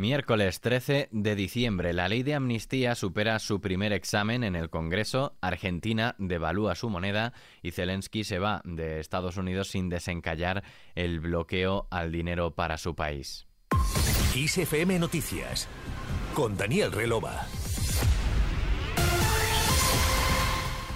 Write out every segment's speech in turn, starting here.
Miércoles 13 de diciembre, la ley de amnistía supera su primer examen en el Congreso, Argentina devalúa su moneda y Zelensky se va de Estados Unidos sin desencallar el bloqueo al dinero para su país. ISFM Noticias con Daniel Relova.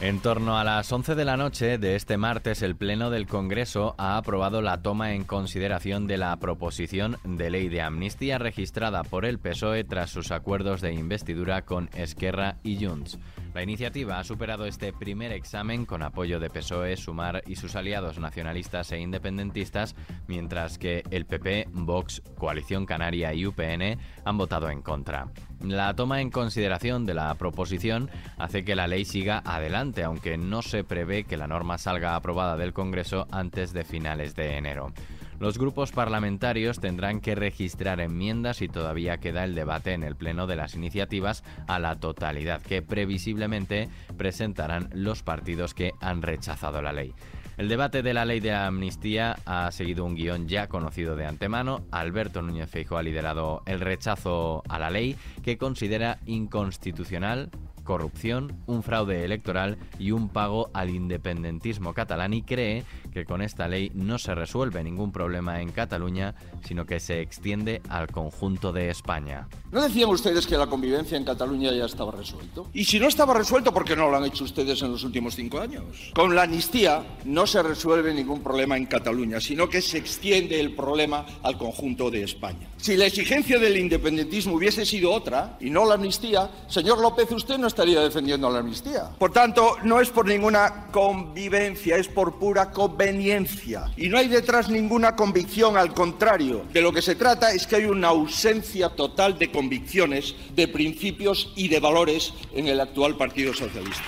En torno a las 11 de la noche de este martes, el Pleno del Congreso ha aprobado la toma en consideración de la proposición de ley de amnistía registrada por el PSOE tras sus acuerdos de investidura con Esquerra y Junts. La iniciativa ha superado este primer examen con apoyo de PSOE, Sumar y sus aliados nacionalistas e independentistas, mientras que el PP, Vox, Coalición Canaria y UPN han votado en contra. La toma en consideración de la proposición hace que la ley siga adelante, aunque no se prevé que la norma salga aprobada del Congreso antes de finales de enero. Los grupos parlamentarios tendrán que registrar enmiendas y todavía queda el debate en el Pleno de las iniciativas a la totalidad que previsiblemente presentarán los partidos que han rechazado la ley. El debate de la ley de amnistía ha seguido un guion ya conocido de antemano. Alberto Núñez Feijóo ha liderado el rechazo a la ley que considera inconstitucional corrupción, un fraude electoral y un pago al independentismo catalán y cree que con esta ley no se resuelve ningún problema en Cataluña, sino que se extiende al conjunto de España. ¿No decían ustedes que la convivencia en Cataluña ya estaba resuelto? Y si no estaba resuelto, ¿por qué no lo han hecho ustedes en los últimos cinco años? Con la amnistía no se resuelve ningún problema en Cataluña, sino que se extiende el problema al conjunto de España. Si la exigencia del independentismo hubiese sido otra y no la amnistía, señor López, usted no estaría defendiendo la amnistía. Por tanto, no es por ninguna convivencia, es por pura conveniencia. Y no hay detrás ninguna convicción, al contrario. De lo que se trata es que hay una ausencia total de convicciones, de principios y de valores en el actual Partido Socialista.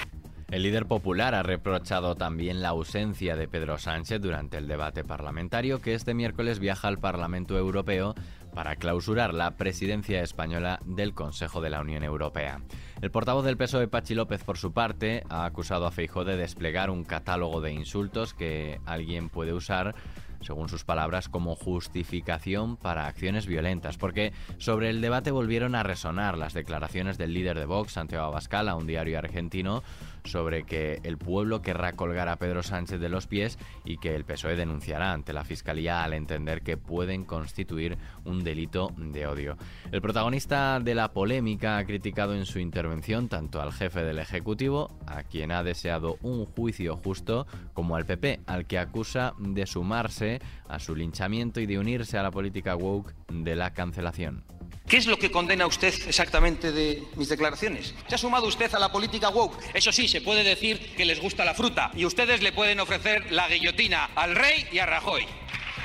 El líder popular ha reprochado también la ausencia de Pedro Sánchez durante el debate parlamentario que este miércoles viaja al Parlamento Europeo para clausurar la presidencia española del Consejo de la Unión Europea. El portavoz del PSOE, Pachi López, por su parte, ha acusado a Feijóo de desplegar un catálogo de insultos que alguien puede usar según sus palabras, como justificación para acciones violentas, porque sobre el debate volvieron a resonar las declaraciones del líder de Vox, Santiago Abascal, a un diario argentino, sobre que el pueblo querrá colgar a Pedro Sánchez de los pies y que el PSOE denunciará ante la Fiscalía al entender que pueden constituir un delito de odio. El protagonista de la polémica ha criticado en su intervención tanto al jefe del Ejecutivo, a quien ha deseado un juicio justo, como al PP, al que acusa de sumarse a su linchamiento y de unirse a la política woke de la cancelación. ¿Qué es lo que condena usted exactamente de mis declaraciones? ¿Se ha sumado usted a la política woke? Eso sí, se puede decir que les gusta la fruta y ustedes le pueden ofrecer la guillotina al rey y a Rajoy.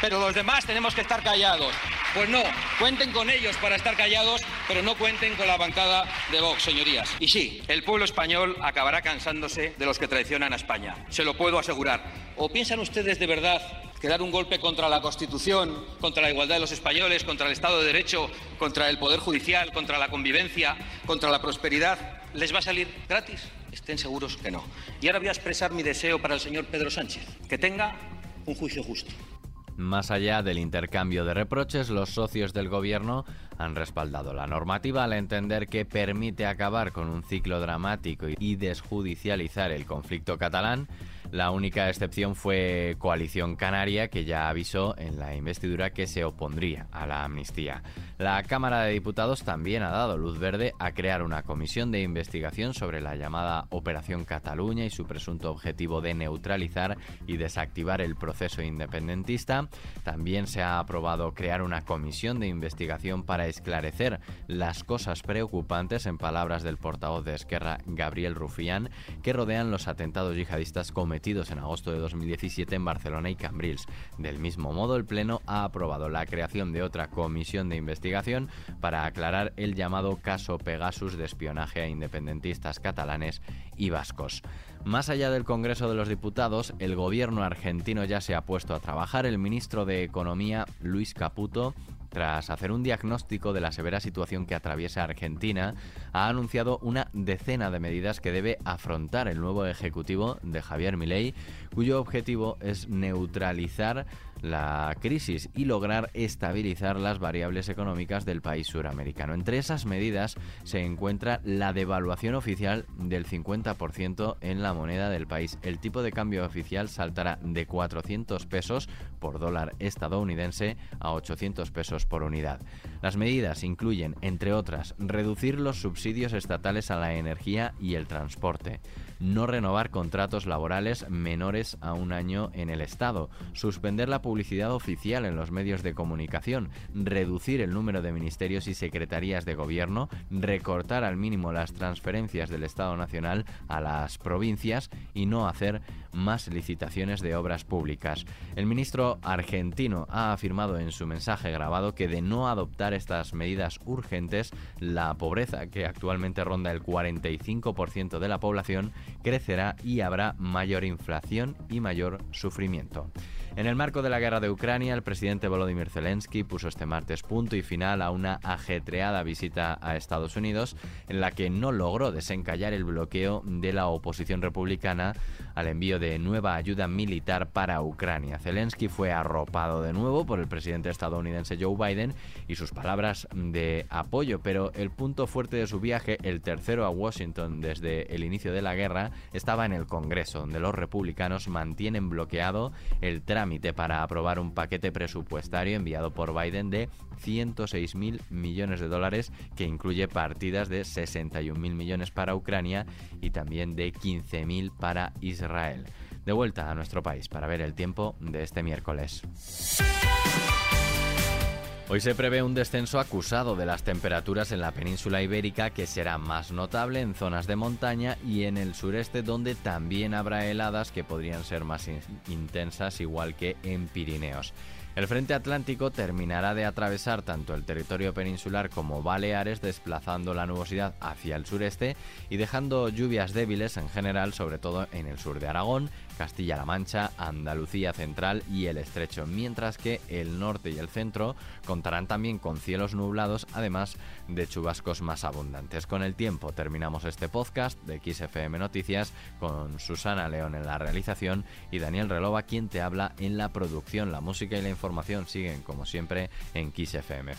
Pero los demás tenemos que estar callados. Pues no, cuenten con ellos para estar callados, pero no cuenten con la bancada de Vox, señorías. Y sí, el pueblo español acabará cansándose de los que traicionan a España. Se lo puedo asegurar. ¿O piensan ustedes de verdad que dar un golpe contra la Constitución, contra la igualdad de los españoles, contra el Estado de Derecho, contra el Poder Judicial, contra la convivencia, contra la prosperidad, les va a salir gratis? Estén seguros que no. Y ahora voy a expresar mi deseo para el señor Pedro Sánchez, que tenga un juicio justo. Más allá del intercambio de reproches, los socios del gobierno han respaldado la normativa al entender que permite acabar con un ciclo dramático y desjudicializar el conflicto catalán la única excepción fue Coalición Canaria, que ya avisó en la investidura que se opondría a la amnistía. La Cámara de Diputados también ha dado luz verde a crear una comisión de investigación sobre la llamada Operación Cataluña y su presunto objetivo de neutralizar y desactivar el proceso independentista. También se ha aprobado crear una comisión de investigación para esclarecer las cosas preocupantes, en palabras del portavoz de Esquerra, Gabriel Rufián, que rodean los atentados yihadistas cometidos en agosto de 2017 en Barcelona y Cambrils. Del mismo modo, el Pleno ha aprobado la creación de otra comisión de investigación para aclarar el llamado caso Pegasus de espionaje a independentistas catalanes y vascos. Más allá del Congreso de los Diputados, el gobierno argentino ya se ha puesto a trabajar. El ministro de Economía, Luis Caputo, tras hacer un diagnóstico de la severa situación que atraviesa Argentina, ha anunciado una decena de medidas que debe afrontar el nuevo ejecutivo de Javier Milei, cuyo objetivo es neutralizar la crisis y lograr estabilizar las variables económicas del país suramericano. Entre esas medidas se encuentra la devaluación oficial del 50% en la moneda del país. El tipo de cambio oficial saltará de 400 pesos por dólar estadounidense a 800 pesos por unidad. Las medidas incluyen, entre otras, reducir los subsidios estatales a la energía y el transporte, no renovar contratos laborales menores a un año en el Estado, suspender la publicidad oficial en los medios de comunicación, reducir el número de ministerios y secretarías de gobierno, recortar al mínimo las transferencias del Estado Nacional a las provincias y no hacer más licitaciones de obras públicas. El ministro argentino ha afirmado en su mensaje grabado que de no adoptar estas medidas urgentes, la pobreza, que actualmente ronda el 45% de la población, crecerá y habrá mayor inflación y mayor sufrimiento. En el marco de la guerra de Ucrania, el presidente Volodymyr Zelensky puso este martes punto y final a una ajetreada visita a Estados Unidos en la que no logró desencallar el bloqueo de la oposición republicana al envío de nueva ayuda militar para Ucrania. Zelensky fue arropado de nuevo por el presidente estadounidense Joe Biden y sus palabras de apoyo, pero el punto fuerte de su viaje, el tercero a Washington desde el inicio de la guerra, estaba en el Congreso, donde los republicanos mantienen bloqueado el trámite para aprobar un paquete presupuestario enviado por Biden de 106 mil millones de dólares que incluye partidas de 61 mil millones para Ucrania y también de 15 mil para Israel. De vuelta a nuestro país para ver el tiempo de este miércoles. Hoy se prevé un descenso acusado de las temperaturas en la península ibérica que será más notable en zonas de montaña y en el sureste donde también habrá heladas que podrían ser más intensas igual que en Pirineos. El frente atlántico terminará de atravesar tanto el territorio peninsular como Baleares, desplazando la nubosidad hacia el sureste y dejando lluvias débiles en general, sobre todo en el sur de Aragón, Castilla-La Mancha, Andalucía Central y el Estrecho, mientras que el norte y el centro contarán también con cielos nublados, además de chubascos más abundantes. Con el tiempo terminamos este podcast de XFM Noticias con Susana León en la realización y Daniel Relova quien te habla en la producción. La música y la información siguen como siempre en XFM.